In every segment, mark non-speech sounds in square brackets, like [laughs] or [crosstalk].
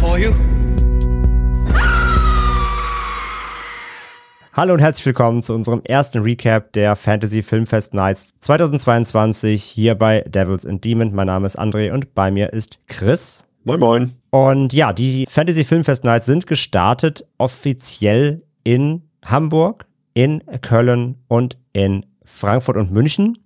For you. Hallo und herzlich willkommen zu unserem ersten Recap der Fantasy Filmfest Nights 2022 hier bei Devils and Demon. Mein Name ist André und bei mir ist Chris. Moin Moin. Und ja, die Fantasy Filmfest Nights sind gestartet offiziell in Hamburg, in Köln und in Frankfurt und München.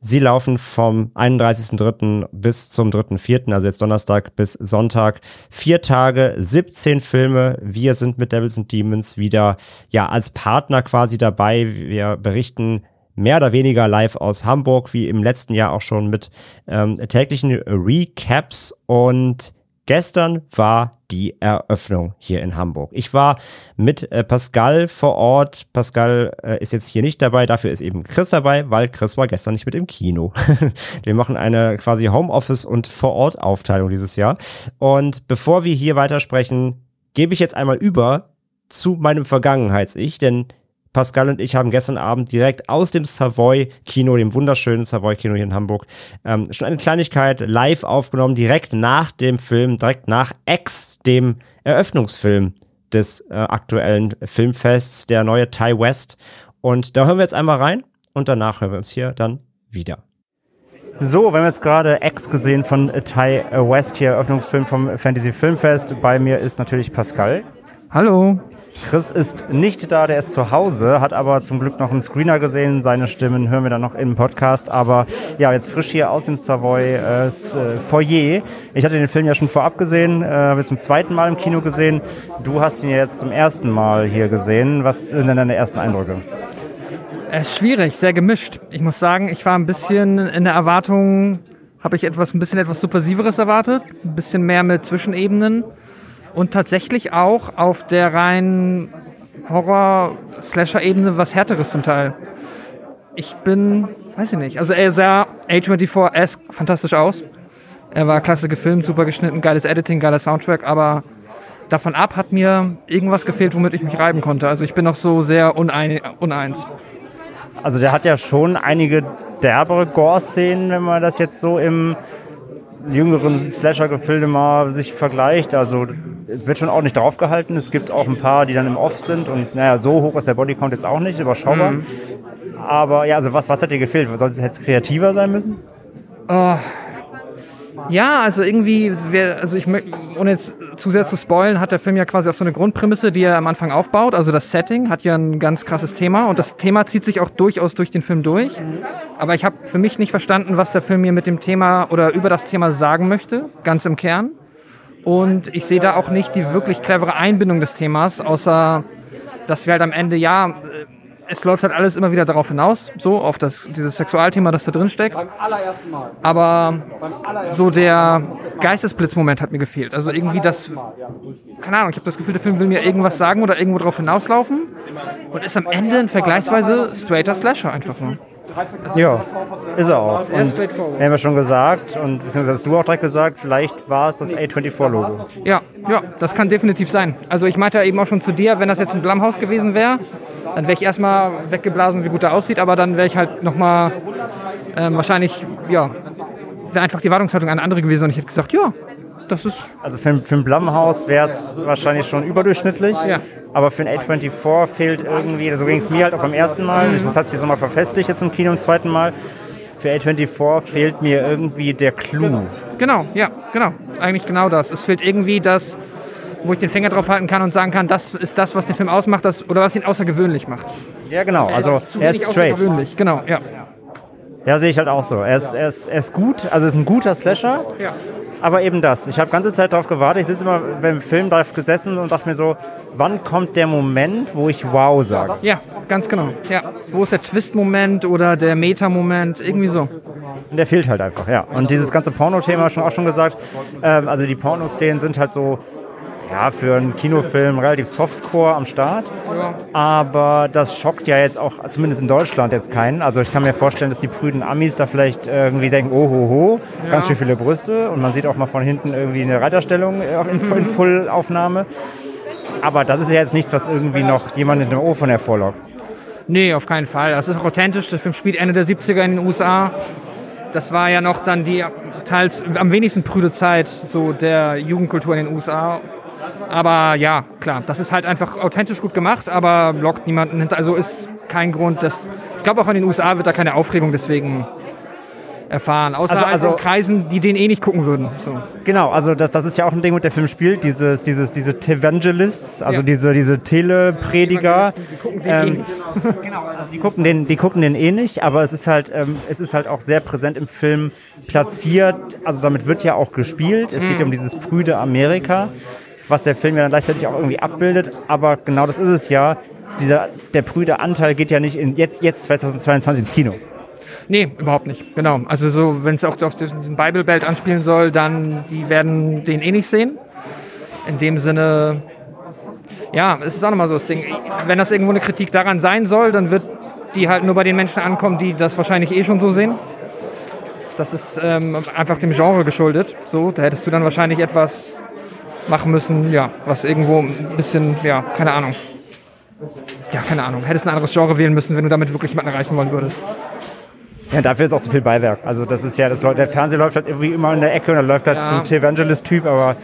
Sie laufen vom 31.03. bis zum 3.04., also jetzt Donnerstag bis Sonntag. Vier Tage, 17 Filme. Wir sind mit Devils and Demons wieder ja als Partner quasi dabei. Wir berichten mehr oder weniger live aus Hamburg, wie im letzten Jahr auch schon mit ähm, täglichen Recaps. Und gestern war die Eröffnung hier in Hamburg. Ich war mit äh, Pascal vor Ort. Pascal äh, ist jetzt hier nicht dabei, dafür ist eben Chris dabei, weil Chris war gestern nicht mit im Kino. [laughs] wir machen eine quasi Homeoffice- und Vor-Ort-Aufteilung dieses Jahr. Und bevor wir hier weitersprechen, gebe ich jetzt einmal über zu meinem Vergangenheits-Ich, denn Pascal und ich haben gestern Abend direkt aus dem Savoy-Kino, dem wunderschönen Savoy-Kino hier in Hamburg, ähm, schon eine Kleinigkeit live aufgenommen, direkt nach dem Film, direkt nach X, dem Eröffnungsfilm des äh, aktuellen Filmfests, der neue Ty West. Und da hören wir jetzt einmal rein und danach hören wir uns hier dann wieder. So, wir haben jetzt gerade X gesehen von Ty West, hier Eröffnungsfilm vom Fantasy Filmfest. Bei mir ist natürlich Pascal. Hallo. Chris ist nicht da, der ist zu Hause, hat aber zum Glück noch einen Screener gesehen. Seine Stimmen hören wir dann noch im Podcast. Aber ja, jetzt frisch hier aus dem Savoy äh, äh Foyer. Ich hatte den Film ja schon vorab gesehen, äh, habe zum zweiten Mal im Kino gesehen. Du hast ihn ja jetzt zum ersten Mal hier gesehen. Was sind denn deine ersten Eindrücke? Es ist schwierig, sehr gemischt. Ich muss sagen, ich war ein bisschen in der Erwartung, habe ich etwas, ein bisschen etwas Subversiveres erwartet, ein bisschen mehr mit Zwischenebenen und tatsächlich auch auf der reinen Horror-Slasher-Ebene was Härteres zum Teil. Ich bin, weiß ich nicht, also er sah A24-esque fantastisch aus. Er war klasse gefilmt, super geschnitten, geiles Editing, geiler Soundtrack, aber davon ab hat mir irgendwas gefehlt, womit ich mich reiben konnte. Also ich bin noch so sehr unein, uneins. Also der hat ja schon einige derbere Gore-Szenen, wenn man das jetzt so im jüngeren Slasher-Gefilde mal sich vergleicht. Also wird schon auch nicht draufgehalten. Es gibt auch ein paar, die dann im Off sind und naja, so hoch ist der Bodycount jetzt auch nicht, überschaubar. Mhm. Aber ja, also was, was hat dir gefehlt? Sollte es jetzt kreativer sein müssen? Oh. Ja, also irgendwie, also ich ohne jetzt zu sehr zu spoilen, hat der Film ja quasi auch so eine Grundprämisse, die er am Anfang aufbaut. Also das Setting hat ja ein ganz krasses Thema und das Thema zieht sich auch durchaus durch den Film durch. Aber ich habe für mich nicht verstanden, was der Film mir mit dem Thema oder über das Thema sagen möchte, ganz im Kern. Und ich sehe da auch nicht die wirklich clevere Einbindung des Themas, außer dass wir halt am Ende, ja, es läuft halt alles immer wieder darauf hinaus, so auf das, dieses Sexualthema, das da drin steckt. Aber so der Geistesblitzmoment hat mir gefehlt. Also irgendwie das, keine Ahnung, ich habe das Gefühl, der Film will mir irgendwas sagen oder irgendwo drauf hinauslaufen und ist am Ende ein vergleichsweise straighter Slasher einfach nur. Ja, ist er auch. Und wir haben ja schon gesagt, und beziehungsweise hast du auch direkt gesagt, vielleicht war es das A24-Logo. Ja, ja, das kann definitiv sein. Also ich meinte ja eben auch schon zu dir, wenn das jetzt ein Blumhaus gewesen wäre, dann wäre ich erstmal weggeblasen, wie gut er aussieht, aber dann wäre ich halt nochmal ähm, wahrscheinlich, ja, wäre einfach die Wartungshaltung eine andere gewesen und ich hätte gesagt, ja, das ist. Also für, für ein Blumhaus wäre es wahrscheinlich schon überdurchschnittlich. Ja. Aber für ein A24 fehlt irgendwie, so ging es mir halt auch beim ersten Mal, mhm. das hat sich jetzt nochmal verfestigt jetzt im Kino im zweiten Mal. Für A24 fehlt mir irgendwie der Clou. Genau, ja, genau. Eigentlich genau das. Es fehlt irgendwie das, wo ich den Finger drauf halten kann und sagen kann, das ist das, was den Film ausmacht, das, oder was ihn außergewöhnlich macht. Ja, genau. Also er ist straight. Außergewöhnlich, genau, ja. Ja, sehe ich halt auch so. Er ist, er ist, er ist gut, also er ist ein guter Slasher. Ja. aber eben das. Ich habe ganze Zeit darauf gewartet. Ich sitze immer beim Film da gesessen und dachte mir so, wann kommt der Moment, wo ich wow sage? Ja, ganz genau. Ja. Wo ist der Twist-Moment oder der Meta-Moment? Irgendwie so. Und der fehlt halt einfach, ja. Und dieses ganze Porno-Thema schon auch schon gesagt. Ähm, also die Pornoszenen sind halt so ja, für einen Kinofilm relativ Softcore am Start. Aber das schockt ja jetzt auch, zumindest in Deutschland, jetzt keinen. Also ich kann mir vorstellen, dass die prüden Amis da vielleicht irgendwie denken, oh ho ho, ja. ganz schön viele Brüste. Und man sieht auch mal von hinten irgendwie eine Reiterstellung in, in Full-Aufnahme. Aber das ist ja jetzt nichts, was irgendwie noch jemand in dem Ofen hervorlockt. Nee, auf keinen Fall. Das ist auch authentisch. Der Film spielt Ende der 70er in den USA. Das war ja noch dann die teils am wenigsten prüde Zeit so der Jugendkultur in den USA. Aber ja, klar, das ist halt einfach authentisch gut gemacht, aber lockt niemanden hinter. Also ist kein Grund, dass. Ich glaube, auch in den USA wird da keine Aufregung deswegen erfahren. Außer also, also in Kreisen, die den eh nicht gucken würden. So. Genau, also das, das ist ja auch ein Ding, mit der Film spielt, dieses, dieses, diese Tevangelists, also ja. diese, diese Teleprediger. Die gucken den ähm, eh nicht. [laughs] genau, also die gucken den, die gucken den eh nicht, aber es ist halt, ähm, es ist halt auch sehr präsent im Film platziert. Also damit wird ja auch gespielt. Es mhm. geht ja um dieses prüde Amerika was der Film ja dann gleichzeitig auch irgendwie abbildet. Aber genau das ist es ja. Dieser, der prüde Anteil geht ja nicht in jetzt, jetzt 2022 ins Kino. Nee, überhaupt nicht. Genau. Also so, wenn es auch auf diesen Bible Belt anspielen soll, dann die werden den eh nicht sehen. In dem Sinne, ja, es ist auch nochmal so das Ding. Wenn das irgendwo eine Kritik daran sein soll, dann wird die halt nur bei den Menschen ankommen, die das wahrscheinlich eh schon so sehen. Das ist ähm, einfach dem Genre geschuldet. So, da hättest du dann wahrscheinlich etwas machen müssen, ja, was irgendwo ein bisschen, ja, keine Ahnung. Ja, keine Ahnung. Hättest ein anderes Genre wählen müssen, wenn du damit wirklich jemanden erreichen wollen würdest. Ja, dafür ist auch zu viel Beiwerk. Also das ist ja, das, der Fernseher läuft halt irgendwie immer in der Ecke und dann läuft halt ja. so ein T-Evangelist-Typ, aber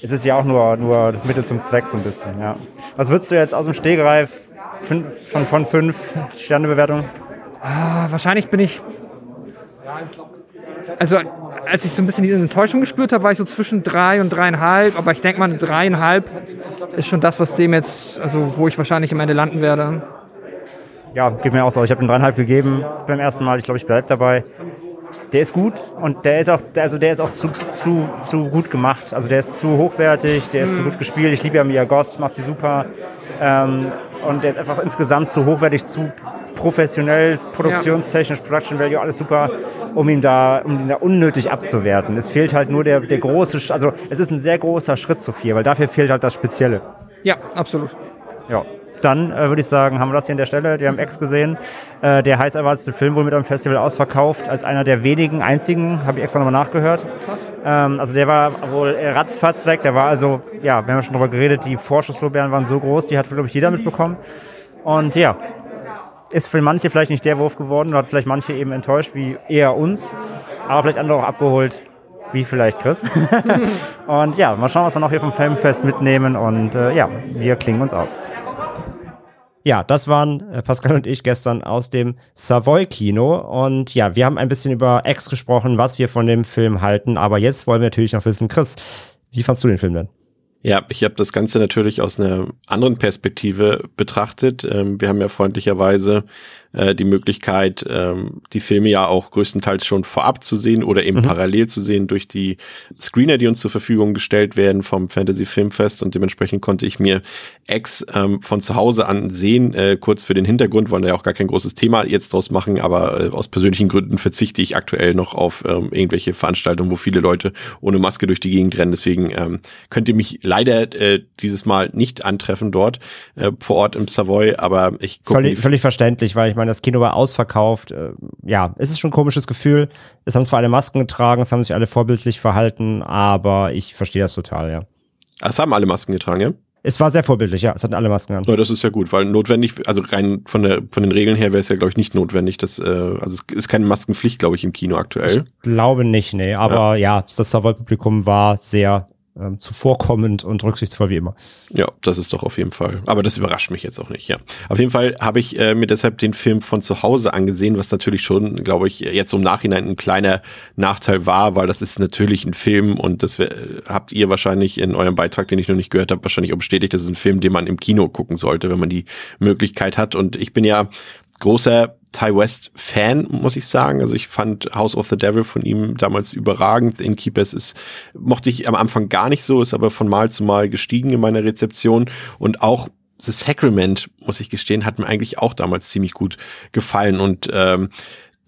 es ist ja auch nur, nur Mittel zum Zweck so ein bisschen, ja. Was würdest du jetzt aus dem Stehgreif von, von, von fünf Sternebewertungen? Ah, wahrscheinlich bin ich also als ich so ein bisschen diese Enttäuschung gespürt habe, war ich so zwischen drei und dreieinhalb. Aber ich denke mal, dreieinhalb ist schon das, was dem jetzt, also wo ich wahrscheinlich am Ende landen werde. Ja, geht mir auch so. Ich habe ihm dreieinhalb gegeben beim ersten Mal. Ich glaube, ich bleibe dabei. Der ist gut und der ist auch, also der ist auch zu, zu, zu gut gemacht. Also der ist zu hochwertig, der ist mhm. zu gut gespielt. Ich liebe ja Mia Goth, macht sie super. Ähm, und der ist einfach insgesamt zu hochwertig, zu professionell, produktionstechnisch, Production Value, alles super, um ihn da, um ihn da unnötig abzuwerten. Es fehlt halt nur der, der große, also es ist ein sehr großer Schritt zu viel, weil dafür fehlt halt das Spezielle. Ja, absolut. Ja. Dann äh, würde ich sagen, haben wir das hier an der Stelle. Wir haben Ex gesehen. Äh, der heiß erwartete Film wurde mit am Festival ausverkauft, als einer der wenigen einzigen, habe ich extra nochmal nachgehört. Ähm, also der war wohl ratzfatz weg. Der war also, ja, wir haben ja schon darüber geredet, die Vorschusslorbeeren waren so groß, die hat, glaube ich, jeder mitbekommen. Und ja, ist für manche vielleicht nicht der Wurf geworden, hat vielleicht manche eben enttäuscht, wie eher uns, aber vielleicht andere auch abgeholt, wie vielleicht Chris. [laughs] und ja, mal schauen, was wir noch hier vom Filmfest mitnehmen und äh, ja, wir klingen uns aus. Ja, das waren äh, Pascal und ich gestern aus dem Savoy-Kino. Und ja, wir haben ein bisschen über X gesprochen, was wir von dem Film halten. Aber jetzt wollen wir natürlich noch wissen, Chris, wie fandst du den Film denn? Ja, ich habe das Ganze natürlich aus einer anderen Perspektive betrachtet. Ähm, wir haben ja freundlicherweise äh, die Möglichkeit, ähm, die Filme ja auch größtenteils schon vorab zu sehen oder eben mhm. parallel zu sehen durch die Screener, die uns zur Verfügung gestellt werden vom Fantasy Filmfest und dementsprechend konnte ich mir X ähm, von zu Hause an sehen. Äh, kurz für den Hintergrund wollen wir ja auch gar kein großes Thema jetzt draus machen, aber äh, aus persönlichen Gründen verzichte ich aktuell noch auf ähm, irgendwelche Veranstaltungen, wo viele Leute ohne Maske durch die Gegend rennen. Deswegen ähm, könnt ihr mich leider äh, dieses Mal nicht antreffen dort äh, vor Ort im Savoy, aber ich gucke. Völlig, völlig verständlich, weil ich meine, das Kino war ausverkauft. Äh, ja, es ist schon ein komisches Gefühl. Es haben zwar alle Masken getragen, es haben sich alle vorbildlich verhalten, aber ich verstehe das total, ja. Es haben alle Masken getragen, ja? Es war sehr vorbildlich, ja. Es hatten alle Masken an. Ja, das ist ja gut, weil notwendig, also rein von der von den Regeln her wäre es ja, glaube ich, nicht notwendig. Dass, äh, also es ist keine Maskenpflicht, glaube ich, im Kino aktuell. Ich glaube nicht, nee. Aber ja, ja das Savoy-Publikum war sehr ähm, zuvorkommend und rücksichtsvoll wie immer. Ja, das ist doch auf jeden Fall. Aber das überrascht mich jetzt auch nicht, ja. Auf jeden Fall habe ich äh, mir deshalb den Film von zu Hause angesehen, was natürlich schon, glaube ich, jetzt im Nachhinein ein kleiner Nachteil war, weil das ist natürlich ein Film und das habt ihr wahrscheinlich in eurem Beitrag, den ich noch nicht gehört habe, wahrscheinlich auch bestätigt, das ist ein Film, den man im Kino gucken sollte, wenn man die Möglichkeit hat. Und ich bin ja großer Ty West Fan, muss ich sagen. Also ich fand House of the Devil von ihm damals überragend. Innkeepers ist, mochte ich am Anfang gar nicht so, ist aber von Mal zu Mal gestiegen in meiner Rezeption und auch The Sacrament, muss ich gestehen, hat mir eigentlich auch damals ziemlich gut gefallen und ähm,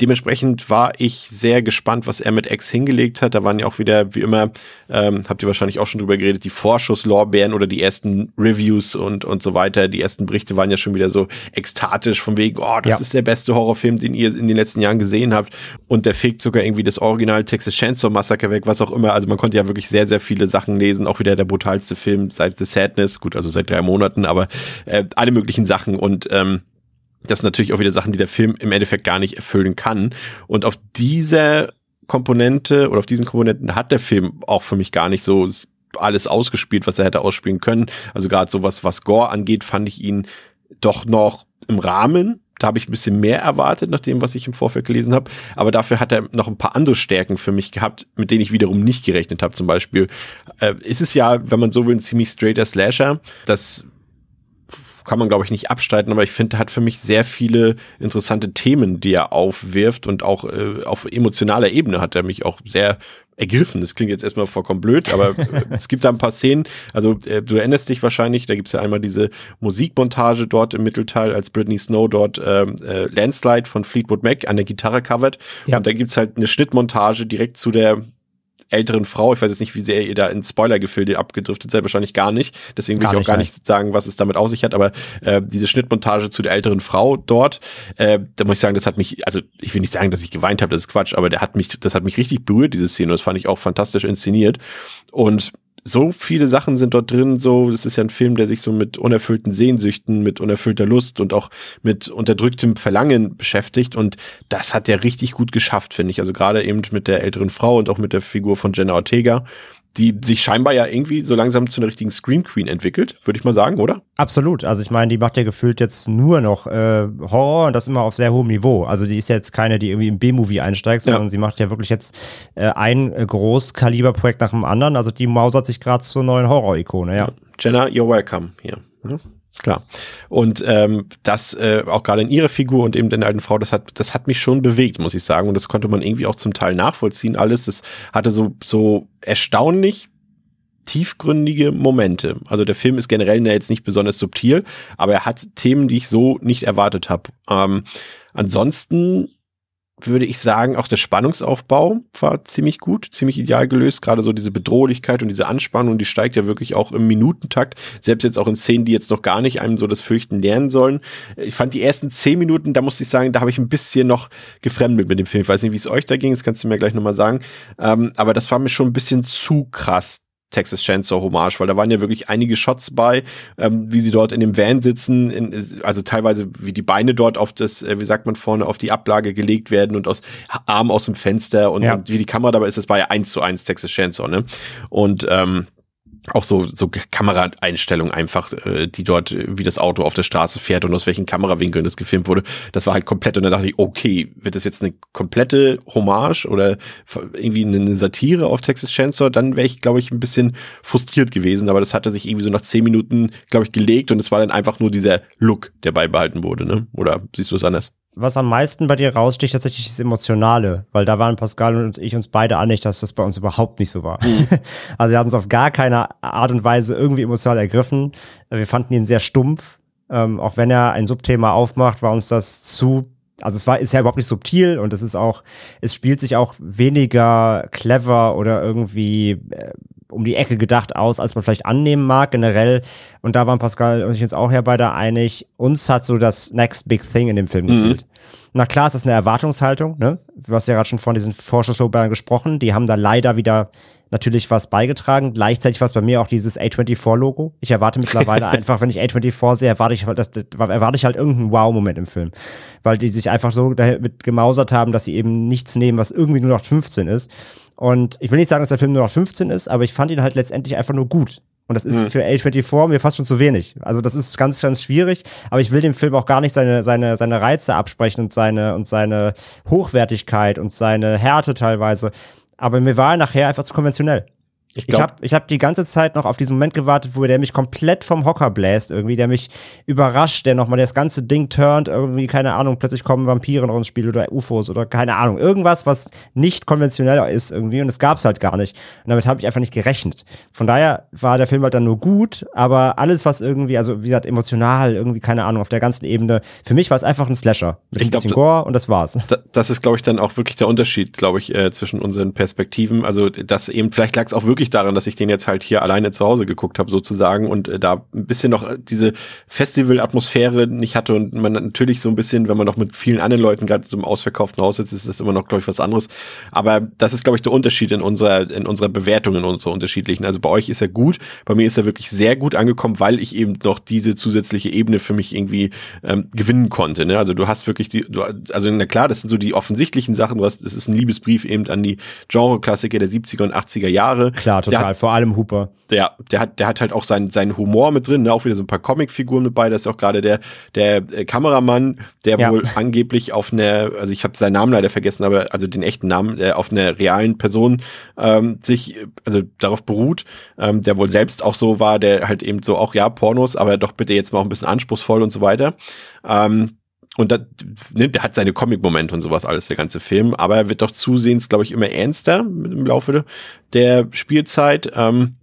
dementsprechend war ich sehr gespannt, was er mit X hingelegt hat. Da waren ja auch wieder, wie immer, ähm, habt ihr wahrscheinlich auch schon drüber geredet, die Vorschusslorbeeren oder die ersten Reviews und, und so weiter. Die ersten Berichte waren ja schon wieder so ekstatisch von wegen, oh, das ja. ist der beste Horrorfilm, den ihr in den letzten Jahren gesehen habt. Und der fegt sogar irgendwie das Original Texas Chainsaw Massacre weg, was auch immer. Also man konnte ja wirklich sehr, sehr viele Sachen lesen. Auch wieder der brutalste Film seit The Sadness. Gut, also seit drei Monaten, aber äh, alle möglichen Sachen und ähm, das sind natürlich auch wieder Sachen, die der Film im Endeffekt gar nicht erfüllen kann. Und auf diese Komponente oder auf diesen Komponenten hat der Film auch für mich gar nicht so alles ausgespielt, was er hätte ausspielen können. Also gerade sowas, was Gore angeht, fand ich ihn doch noch im Rahmen. Da habe ich ein bisschen mehr erwartet, nach dem, was ich im Vorfeld gelesen habe. Aber dafür hat er noch ein paar andere Stärken für mich gehabt, mit denen ich wiederum nicht gerechnet habe. Zum Beispiel äh, ist es ja, wenn man so will, ein ziemlich straighter Slasher. Das kann man, glaube ich, nicht abstreiten, aber ich finde, hat für mich sehr viele interessante Themen, die er aufwirft und auch äh, auf emotionaler Ebene hat er mich auch sehr ergriffen. Das klingt jetzt erstmal vollkommen blöd, aber [laughs] es gibt da ein paar Szenen. Also äh, du erinnerst dich wahrscheinlich, da gibt's ja einmal diese Musikmontage dort im Mittelteil, als Britney Snow dort ähm, äh, Landslide von Fleetwood Mac an der Gitarre covert. Ja. Und da gibt's halt eine Schnittmontage direkt zu der älteren Frau. Ich weiß jetzt nicht, wie sehr ihr da in Spoilergefilde abgedriftet seid, wahrscheinlich gar nicht. Deswegen will gar ich auch gar nicht sagen, was es damit auf sich hat. Aber äh, diese Schnittmontage zu der älteren Frau dort, äh, da muss ich sagen, das hat mich, also ich will nicht sagen, dass ich geweint habe, das ist Quatsch, aber der hat mich, das hat mich richtig berührt, diese Szene. Das fand ich auch fantastisch inszeniert. Und so viele Sachen sind dort drin. So, das ist ja ein Film, der sich so mit unerfüllten Sehnsüchten, mit unerfüllter Lust und auch mit unterdrücktem Verlangen beschäftigt. Und das hat er richtig gut geschafft, finde ich. Also gerade eben mit der älteren Frau und auch mit der Figur von Jenna Ortega die sich scheinbar ja irgendwie so langsam zu einer richtigen Scream Queen entwickelt, würde ich mal sagen, oder? Absolut. Also ich meine, die macht ja gefühlt jetzt nur noch äh, Horror und das immer auf sehr hohem Niveau. Also die ist jetzt keine, die irgendwie im B-Movie einsteigt, sondern ja. sie macht ja wirklich jetzt äh, ein äh, Großkaliberprojekt nach dem anderen. Also die mausert sich gerade zur neuen Horror-Ikone, ja. ja. Jenna, you're welcome hier. Ja. Ist klar. Und ähm, das äh, auch gerade in ihrer Figur und eben in der alten Frau, das hat, das hat mich schon bewegt, muss ich sagen. Und das konnte man irgendwie auch zum Teil nachvollziehen. Alles, das hatte so, so erstaunlich tiefgründige Momente. Also der Film ist generell jetzt nicht besonders subtil, aber er hat Themen, die ich so nicht erwartet habe. Ähm, ansonsten würde ich sagen, auch der Spannungsaufbau war ziemlich gut, ziemlich ideal gelöst. Gerade so diese Bedrohlichkeit und diese Anspannung, die steigt ja wirklich auch im Minutentakt. Selbst jetzt auch in Szenen, die jetzt noch gar nicht einem so das Fürchten lernen sollen. Ich fand die ersten zehn Minuten, da musste ich sagen, da habe ich ein bisschen noch gefremdet mit dem Film. Ich weiß nicht, wie es euch da ging, das kannst du mir gleich nochmal sagen. Ähm, aber das war mir schon ein bisschen zu krass Texas Chainsaw Hommage, weil da waren ja wirklich einige Shots bei, ähm, wie sie dort in dem Van sitzen, in, also teilweise wie die Beine dort auf das, äh, wie sagt man vorne, auf die Ablage gelegt werden und aus Arm aus dem Fenster und, ja. und wie die Kamera dabei ist, das war ja eins zu eins Texas Chainsaw, ne? Und ähm, auch so, so Kameraeinstellungen einfach, äh, die dort, äh, wie das Auto auf der Straße fährt und aus welchen Kamerawinkeln das gefilmt wurde. Das war halt komplett und dann dachte ich, okay, wird das jetzt eine komplette Hommage oder irgendwie eine Satire auf Texas Chainsaw? Dann wäre ich, glaube ich, ein bisschen frustriert gewesen, aber das hatte sich irgendwie so nach zehn Minuten, glaube ich, gelegt und es war dann einfach nur dieser Look, der beibehalten wurde, ne? Oder siehst du es anders? Was am meisten bei dir raussticht, tatsächlich das Emotionale, weil da waren Pascal und ich uns beide einig, dass das bei uns überhaupt nicht so war. Mhm. [laughs] Also wir haben es auf gar keine Art und Weise irgendwie emotional ergriffen. Wir fanden ihn sehr stumpf. Ähm, auch wenn er ein Subthema aufmacht, war uns das zu also es war ist ja überhaupt nicht subtil und es ist auch es spielt sich auch weniger clever oder irgendwie äh, um die Ecke gedacht aus, als man vielleicht annehmen mag generell. Und da waren Pascal und ich uns auch ja beide einig. Uns hat so das Next Big Thing in dem Film mhm. gefehlt. Na klar, es ist eine Erwartungshaltung, ne? Du hast ja gerade schon von diesen Vorschusslobern gesprochen. Die haben da leider wieder natürlich was beigetragen. Gleichzeitig war es bei mir auch dieses A24-Logo. Ich erwarte mittlerweile [laughs] einfach, wenn ich A24 sehe, erwarte ich, halt, das, erwarte ich halt irgendeinen Wow-Moment im Film. Weil die sich einfach so damit gemausert haben, dass sie eben nichts nehmen, was irgendwie nur noch 15 ist. Und ich will nicht sagen, dass der Film nur noch 15 ist, aber ich fand ihn halt letztendlich einfach nur gut. Und das ist mhm. für A24 mir fast schon zu wenig. Also das ist ganz, ganz schwierig. Aber ich will dem Film auch gar nicht seine, seine, seine Reize absprechen und seine, und seine Hochwertigkeit und seine Härte teilweise. Aber mir war er nachher einfach zu konventionell. Ich, ich habe ich hab die ganze Zeit noch auf diesen Moment gewartet, wo der mich komplett vom Hocker bläst, irgendwie, der mich überrascht, der nochmal das ganze Ding turnt, irgendwie, keine Ahnung, plötzlich kommen Vampire ins Spiel oder UFOs oder keine Ahnung, irgendwas, was nicht konventionell ist irgendwie und es gab's halt gar nicht. Und damit habe ich einfach nicht gerechnet. Von daher war der Film halt dann nur gut, aber alles, was irgendwie, also wie gesagt, emotional, irgendwie, keine Ahnung, auf der ganzen Ebene, für mich war es einfach ein Slasher. Mit ich ein bisschen Gore und das war's. das ist, glaube ich, dann auch wirklich der Unterschied, glaube ich, äh, zwischen unseren Perspektiven. Also, das eben, vielleicht lag es auch wirklich daran, dass ich den jetzt halt hier alleine zu Hause geguckt habe, sozusagen, und äh, da ein bisschen noch diese Festival-Atmosphäre nicht hatte und man natürlich so ein bisschen, wenn man noch mit vielen anderen Leuten gerade so ausverkauften Haus sitzt, ist das immer noch, glaube ich, was anderes. Aber das ist, glaube ich, der Unterschied in unserer, in unserer Bewertung, in unserer unterschiedlichen. Also bei euch ist er gut, bei mir ist er wirklich sehr gut angekommen, weil ich eben noch diese zusätzliche Ebene für mich irgendwie ähm, gewinnen konnte. Ne? Also du hast wirklich die, du, also na klar, das sind so die offensichtlichen Sachen, du hast, es ist ein Liebesbrief eben an die Genre-Klassiker der 70er und 80er Jahre. Klar, total, hat, vor allem Hooper. Der, der hat, der hat halt auch seinen, seinen Humor mit drin, ne? auch wieder so ein paar Comicfiguren mit bei, das ist auch gerade der, der äh, Kameramann, der ja. wohl angeblich auf einer, also ich habe seinen Namen leider vergessen, aber also den echten Namen, der auf einer realen Person ähm, sich, also darauf beruht, ähm, der wohl selbst auch so war, der halt eben so auch, ja, Pornos, aber doch bitte jetzt mal auch ein bisschen anspruchsvoll und so weiter. Ähm, und da, ne, der hat seine Comic-Momente und sowas alles, der ganze Film, aber er wird doch zusehends, glaube ich, immer ernster im Laufe der Spielzeit. Ähm,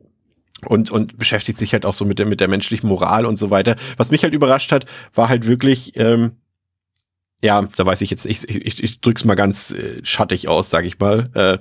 und, und beschäftigt sich halt auch so mit der, mit der menschlichen Moral und so weiter. Was mich halt überrascht hat, war halt wirklich, ähm, ja, da weiß ich jetzt, ich, ich, ich drück's mal ganz äh, schattig aus, sag ich mal. Äh,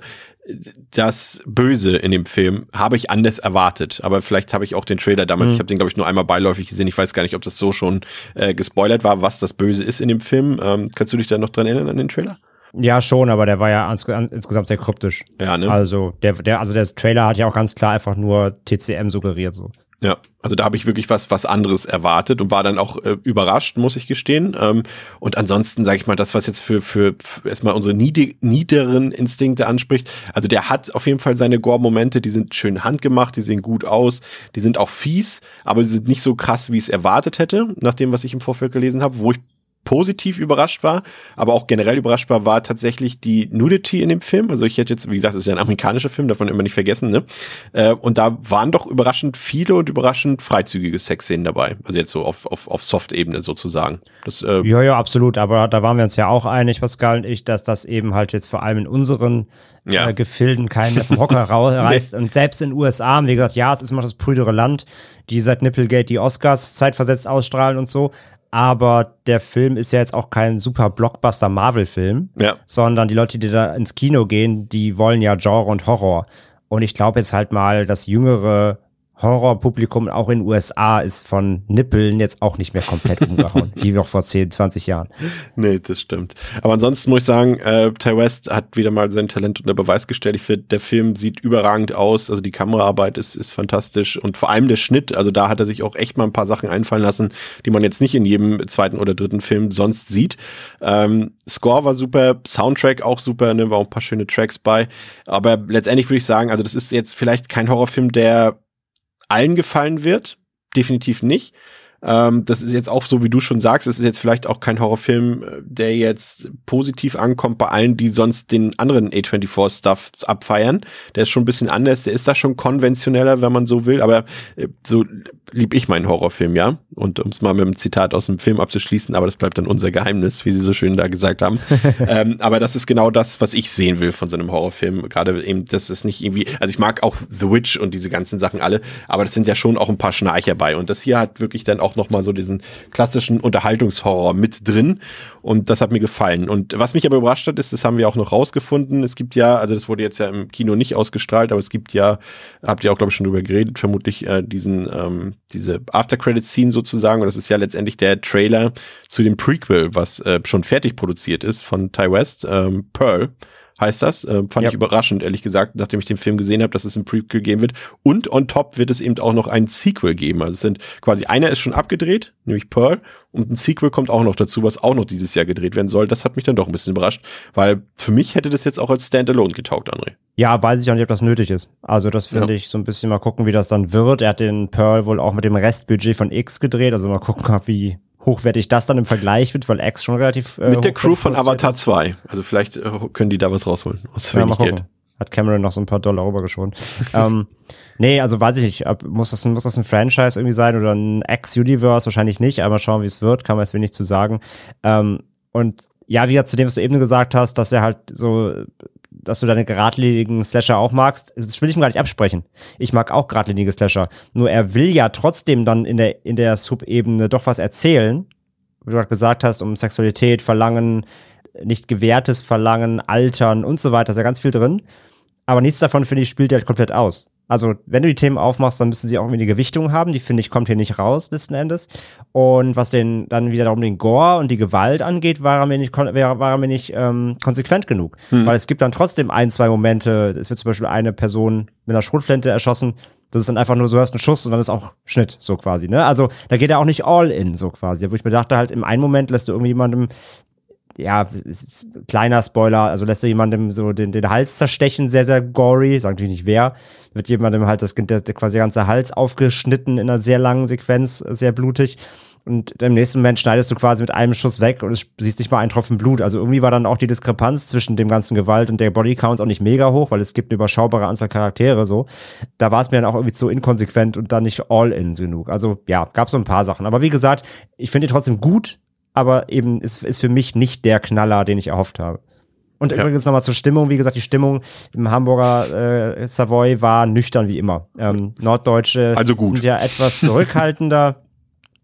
das Böse in dem Film habe ich anders erwartet, aber vielleicht habe ich auch den Trailer damals, mhm. ich habe den glaube ich nur einmal beiläufig gesehen, ich weiß gar nicht, ob das so schon äh, gespoilert war, was das Böse ist in dem Film. Ähm, kannst du dich da noch dran erinnern an den Trailer? Ja, schon, aber der war ja insgesamt sehr kryptisch. Ja, ne? Also, der, der, also der Trailer hat ja auch ganz klar einfach nur TCM suggeriert, so. Ja, also da habe ich wirklich was was anderes erwartet und war dann auch äh, überrascht, muss ich gestehen. Ähm, und ansonsten sage ich mal, das was jetzt für für, für erstmal unsere niedrig, niederen Instinkte anspricht. Also der hat auf jeden Fall seine Gore-Momente, die sind schön handgemacht, die sehen gut aus, die sind auch fies, aber sie sind nicht so krass, wie ich es erwartet hätte, nach dem was ich im Vorfeld gelesen habe, wo ich positiv überrascht war, aber auch generell überrascht war, war tatsächlich die Nudity in dem Film. Also ich hätte jetzt, wie gesagt, es ist ja ein amerikanischer Film, darf man immer nicht vergessen, ne? Äh, und da waren doch überraschend viele und überraschend freizügige Sexszenen dabei. Also jetzt so auf, auf, auf Soft-Ebene sozusagen. Das, äh ja, ja, absolut. Aber da waren wir uns ja auch einig, Pascal und ich, dass das eben halt jetzt vor allem in unseren ja. äh, Gefilden keinen vom Hocker [laughs] rausreißt. nee. Und selbst in den USA haben wir gesagt, ja, es ist immer das prüdere Land, die seit Nipplegate die Oscars zeitversetzt ausstrahlen und so aber der Film ist ja jetzt auch kein super Blockbuster Marvel-Film, ja. sondern die Leute, die da ins Kino gehen, die wollen ja Genre und Horror. Und ich glaube jetzt halt mal, das jüngere Horrorpublikum auch in den USA ist von Nippeln jetzt auch nicht mehr komplett umgehauen, [laughs] wie noch vor 10, 20 Jahren. Nee, das stimmt. Aber ansonsten muss ich sagen, äh, Ty West hat wieder mal sein Talent unter Beweis gestellt. Ich finde, der Film sieht überragend aus. Also die Kameraarbeit ist, ist fantastisch und vor allem der Schnitt. Also da hat er sich auch echt mal ein paar Sachen einfallen lassen, die man jetzt nicht in jedem zweiten oder dritten Film sonst sieht. Ähm, Score war super, Soundtrack auch super, ne, war auch ein paar schöne Tracks bei. Aber letztendlich würde ich sagen, also das ist jetzt vielleicht kein Horrorfilm, der allen gefallen wird. Definitiv nicht. Ähm, das ist jetzt auch so, wie du schon sagst, es ist jetzt vielleicht auch kein Horrorfilm, äh, der jetzt positiv ankommt bei allen, die sonst den anderen A24-Stuff abfeiern. Der ist schon ein bisschen anders, der ist da schon konventioneller, wenn man so will, aber äh, so lieb ich meinen Horrorfilm, ja. Und um es mal mit einem Zitat aus dem Film abzuschließen, aber das bleibt dann unser Geheimnis, wie sie so schön da gesagt haben. [laughs] ähm, aber das ist genau das, was ich sehen will von so einem Horrorfilm. Gerade eben, das ist nicht irgendwie, also ich mag auch The Witch und diese ganzen Sachen alle, aber das sind ja schon auch ein paar Schnarcher bei. Und das hier hat wirklich dann auch nochmal so diesen klassischen Unterhaltungshorror mit drin. Und das hat mir gefallen. Und was mich aber überrascht hat, ist, das haben wir auch noch rausgefunden. Es gibt ja, also das wurde jetzt ja im Kino nicht ausgestrahlt, aber es gibt ja, habt ihr auch, glaube ich, schon drüber geredet, vermutlich äh, diesen, ähm, diese After-Credit-Scene sozusagen. Und das ist ja letztendlich der Trailer zu dem Prequel, was äh, schon fertig produziert ist von Ty West, ähm, Pearl heißt das. Äh, fand ja. ich überraschend, ehrlich gesagt, nachdem ich den Film gesehen habe, dass es ein Prequel geben wird. Und on top wird es eben auch noch ein Sequel geben. Also es sind quasi einer ist schon abgedreht, nämlich Pearl, und ein Sequel kommt auch noch dazu, was auch noch dieses Jahr gedreht werden soll. Das hat mich dann doch ein bisschen überrascht, weil für mich hätte das jetzt auch als Standalone getaugt, André. Ja, weiß ich auch nicht, ob das nötig ist. Also das finde ja. ich so ein bisschen mal gucken, wie das dann wird. Er hat den Pearl wohl auch mit dem Restbudget von X gedreht, also mal gucken, wie hochwertig das dann im Vergleich wird, weil X schon relativ. Äh, Mit der Crew von Avatar 2. Also vielleicht äh, können die da was rausholen. Aus ja, mal Geld. Hat Cameron noch so ein paar Dollar rübergeschoben. [laughs] ähm, nee, also weiß ich nicht. Muss das, ein, muss das ein Franchise irgendwie sein oder ein Ex-Universe? Wahrscheinlich nicht, aber schauen, wie es wird. Kann man jetzt wenig zu sagen. Ähm, und ja, wie gesagt, zu dem, was du eben gesagt hast, dass er halt so, dass du deine geradlinigen Slasher auch magst, das will ich ihm gar nicht absprechen. Ich mag auch geradlinige Slasher. Nur er will ja trotzdem dann in der, in der Subebene doch was erzählen. Wie du gerade gesagt hast, um Sexualität, Verlangen, nicht gewährtes Verlangen, Altern und so weiter, ist ja ganz viel drin. Aber nichts davon, finde ich, spielt halt komplett aus. Also, wenn du die Themen aufmachst, dann müssen sie auch irgendwie eine Gewichtung haben. Die, finde ich, kommt hier nicht raus, letzten Endes. Und was den, dann wieder darum den Gore und die Gewalt angeht, war er mir nicht, war, war mir nicht ähm, konsequent genug. Hm. Weil es gibt dann trotzdem ein, zwei Momente, es wird zum Beispiel eine Person mit einer Schrotflinte erschossen. Das ist dann einfach nur so, hast einen Schuss und dann ist auch Schnitt, so quasi, ne? Also, da geht er auch nicht all in, so quasi. Wo ich mir dachte, halt, im einen Moment lässt du irgendwie jemandem ja, kleiner Spoiler, also lässt er jemandem so den, den Hals zerstechen, sehr, sehr gory, sagt natürlich nicht wer, wird jemandem halt das, der, der quasi ganze Hals aufgeschnitten in einer sehr langen Sequenz, sehr blutig. Und im nächsten Moment schneidest du quasi mit einem Schuss weg und es siehst nicht mal einen Tropfen Blut. Also irgendwie war dann auch die Diskrepanz zwischen dem ganzen Gewalt und der Bodycounts auch nicht mega hoch, weil es gibt eine überschaubare Anzahl Charaktere so. Da war es mir dann auch irgendwie zu inkonsequent und dann nicht all in genug. Also ja, gab so ein paar Sachen. Aber wie gesagt, ich finde ihn trotzdem gut aber eben ist, ist für mich nicht der Knaller, den ich erhofft habe. Und ja. übrigens nochmal zur Stimmung. Wie gesagt, die Stimmung im Hamburger äh, Savoy war nüchtern wie immer. Ähm, Norddeutsche also sind ja etwas zurückhaltender. [laughs]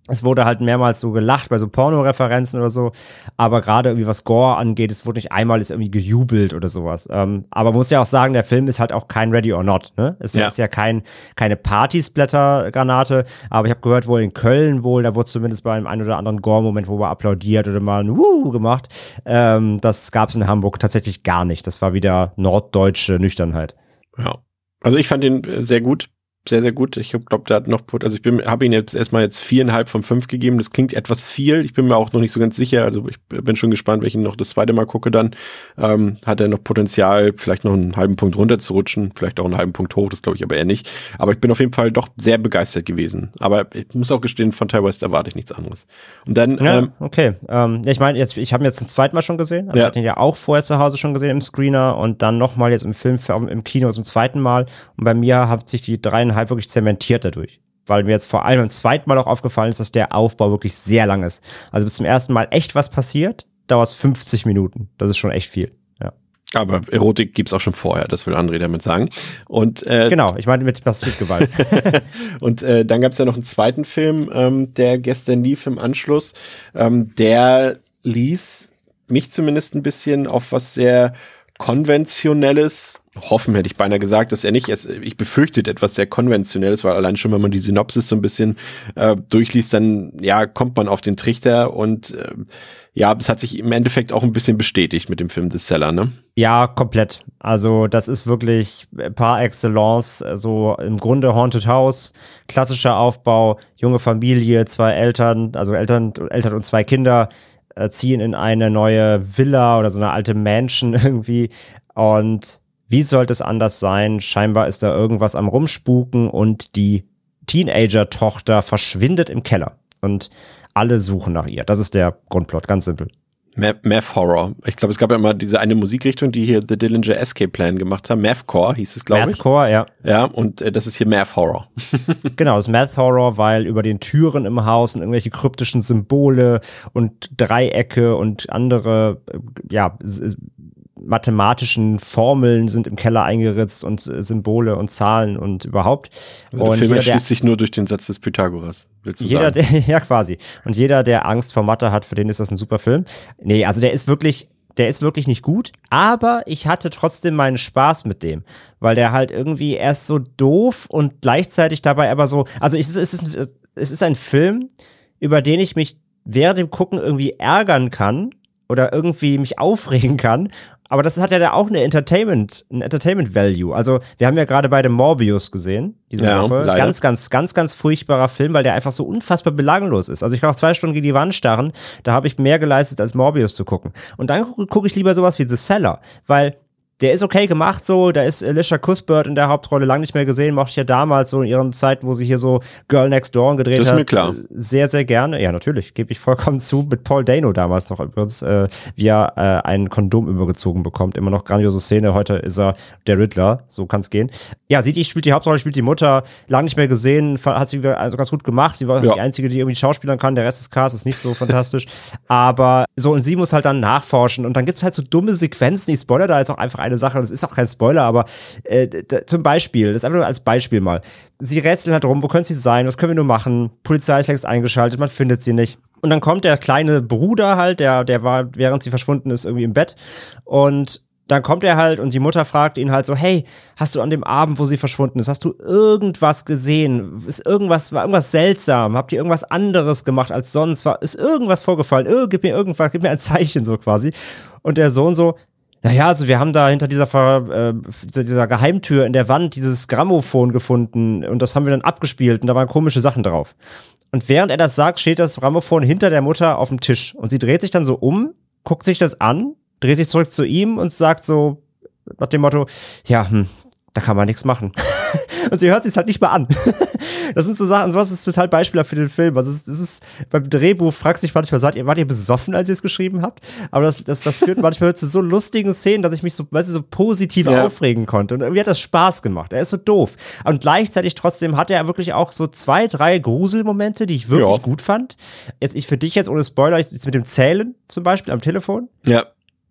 Es wurde halt mehrmals so gelacht bei so Porno-Referenzen oder so, aber gerade irgendwie was Gore angeht, es wurde nicht einmal ist irgendwie gejubelt oder sowas. Ähm, aber man muss ja auch sagen, der Film ist halt auch kein Ready or Not. Ne? Es ja. ist ja kein keine Partysplatter-Granate, aber ich habe gehört, wohl in Köln wohl, da wurde zumindest bei einem ein oder anderen Gore-Moment, wo man applaudiert oder mal ein Wuh gemacht. Ähm, das gab es in Hamburg tatsächlich gar nicht. Das war wieder norddeutsche Nüchternheit. Ja. Also ich fand ihn sehr gut sehr, sehr gut. Ich glaube, der hat noch, also ich bin, habe ihn jetzt erstmal jetzt viereinhalb von fünf gegeben. Das klingt etwas viel. Ich bin mir auch noch nicht so ganz sicher. Also ich bin schon gespannt, wenn ich ihn noch das zweite Mal gucke dann. Ähm, hat er noch Potenzial, vielleicht noch einen halben Punkt runter zu rutschen, vielleicht auch einen halben Punkt hoch, das glaube ich aber eher nicht. Aber ich bin auf jeden Fall doch sehr begeistert gewesen. Aber ich muss auch gestehen, von Ty West erwarte ich nichts anderes. Und dann, ja, ähm, okay. Ähm, ich meine, jetzt, ich habe ihn jetzt ein zweites Mal schon gesehen. Also ja. ich hatte ihn ja auch vorher zu Hause schon gesehen im Screener und dann nochmal jetzt im Film, im Kino zum zweiten Mal. Und bei mir hat sich die dreieinhalb dreieinhalb wirklich zementiert dadurch. Weil mir jetzt vor allem beim zweiten Mal auch aufgefallen ist, dass der Aufbau wirklich sehr lang ist. Also bis zum ersten Mal echt was passiert, dauert es 50 Minuten. Das ist schon echt viel. Ja. Aber Erotik gibt's auch schon vorher, das will André damit sagen. Und äh, genau, ich meine mit Plastikgewalt. [laughs] und äh, dann gab's ja noch einen zweiten Film, ähm, der gestern lief im Anschluss. Ähm, der ließ mich zumindest ein bisschen auf was sehr konventionelles hoffen, hätte ich beinahe gesagt, dass er nicht, es, ich befürchtet etwas sehr konventionelles, weil allein schon, wenn man die Synopsis so ein bisschen äh, durchliest, dann ja, kommt man auf den Trichter und äh, ja, es hat sich im Endeffekt auch ein bisschen bestätigt mit dem Film The Seller, ne? Ja, komplett. Also das ist wirklich par excellence, so im Grunde Haunted House, klassischer Aufbau, junge Familie, zwei Eltern, also Eltern, Eltern und zwei Kinder, äh, ziehen in eine neue Villa oder so eine alte Mansion [laughs] irgendwie und wie sollte es anders sein? Scheinbar ist da irgendwas am Rumspuken und die Teenager-Tochter verschwindet im Keller und alle suchen nach ihr. Das ist der Grundplot, ganz simpel. Math Horror. Ich glaube, es gab ja immer diese eine Musikrichtung, die hier The Dillinger Escape Plan gemacht haben. Mathcore hieß es, glaube ich. Mathcore, ja. Ja, und äh, das ist hier Math Horror. [laughs] [laughs] genau, das ist Math Horror, weil über den Türen im Haus sind irgendwelche kryptischen Symbole und Dreiecke und andere, äh, ja, mathematischen Formeln sind im Keller eingeritzt und äh, Symbole und Zahlen und überhaupt. Also der Film erschließt sich nur durch den Satz des Pythagoras. Jeder, der, [laughs] ja quasi. Und jeder, der Angst vor Mathe hat, für den ist das ein super Film. Nee, also der ist wirklich, der ist wirklich nicht gut, aber ich hatte trotzdem meinen Spaß mit dem, weil der halt irgendwie erst so doof und gleichzeitig dabei aber so, also es ist, es ist, es ist ein Film, über den ich mich während dem Gucken irgendwie ärgern kann oder irgendwie mich aufregen kann aber das hat ja auch eine Entertainment, ein Entertainment Value. Also, wir haben ja gerade beide Morbius gesehen, diese ja, Woche. Leider. Ganz, ganz, ganz, ganz furchtbarer Film, weil der einfach so unfassbar belanglos ist. Also, ich kann auch zwei Stunden gegen die Wand starren. Da habe ich mehr geleistet, als Morbius zu gucken. Und dann gucke guck ich lieber sowas wie The Seller, weil der ist okay gemacht so, da ist Alicia Cuthbert in der Hauptrolle lang nicht mehr gesehen, mochte ich ja damals so in ihren Zeiten, wo sie hier so Girl Next Door gedreht hat. Das ist mir klar. Sehr, sehr gerne. Ja, natürlich, gebe ich vollkommen zu. Mit Paul Dano damals noch übrigens, äh, wie er äh, ein Kondom übergezogen bekommt. Immer noch grandiose Szene. Heute ist er der Riddler, so kann es gehen. Ja, sie die spielt die Hauptrolle, spielt die Mutter, lang nicht mehr gesehen, hat sie also ganz gut gemacht. Sie war Ja. die einzige, die irgendwie schauspielern kann. Der Rest des Casts ist nicht so fantastisch. Aber so, und sie muss halt dann nachforschen. Und dann gibt's halt so dumme Sequenzen. Ich spoiler da jetzt auch einfach eine Sache. Das ist auch kein Spoiler, aber äh, zum Beispiel, das ist einfach nur als Beispiel mal. Sie rätseln halt rum, wo könnte sie sein? Was können wir nur machen? Polizei ist längst eingeschaltet, man findet sie nicht. Und dann kommt der kleine Bruder halt, der, der war, während sie verschwunden ist, irgendwie im Bett. Und dann kommt er halt und die Mutter fragt ihn halt so, hey, hast du an dem Abend, wo sie verschwunden ist, hast du irgendwas gesehen? Ist irgendwas, war irgendwas seltsam? Habt ihr irgendwas anderes gemacht als sonst? War, ist irgendwas vorgefallen? Irr, gib mir irgendwas, gib mir ein Zeichen so quasi. Und der Sohn so, naja, also wir haben da hinter dieser, Ver, äh, dieser- Geheimtür in der Wand dieses Grammophon gefunden und das haben wir dann abgespielt und da waren komische Sachen drauf. Und während er das sagt, steht das Grammophon hinter der Mutter auf dem Tisch und sie dreht sich dann so um, guckt sich das an, dreht sich zurück zu ihm und sagt so nach dem Motto, ja, hm, da kann man nichts machen. [laughs] und sie hört sich halt nicht mal an. [laughs] Das sind so Sachen, sowas ist total Beispielhaft für den Film. Also es, es ist beim Drehbuch fragst du dich manchmal, seid ihr, wart ihr besoffen, als ihr es geschrieben habt? Aber das, das, das führt manchmal [laughs] zu so lustigen Szenen, dass ich mich so, weißt du, so positiv Ja. aufregen konnte. Und irgendwie hat das Spaß gemacht. Er ist so doof. Und gleichzeitig trotzdem hat er wirklich auch so zwei, drei Gruselmomente, die ich wirklich Ja. gut fand. Jetzt, ich für dich jetzt ohne Spoiler, jetzt mit dem Zählen zum Beispiel am Telefon Ja.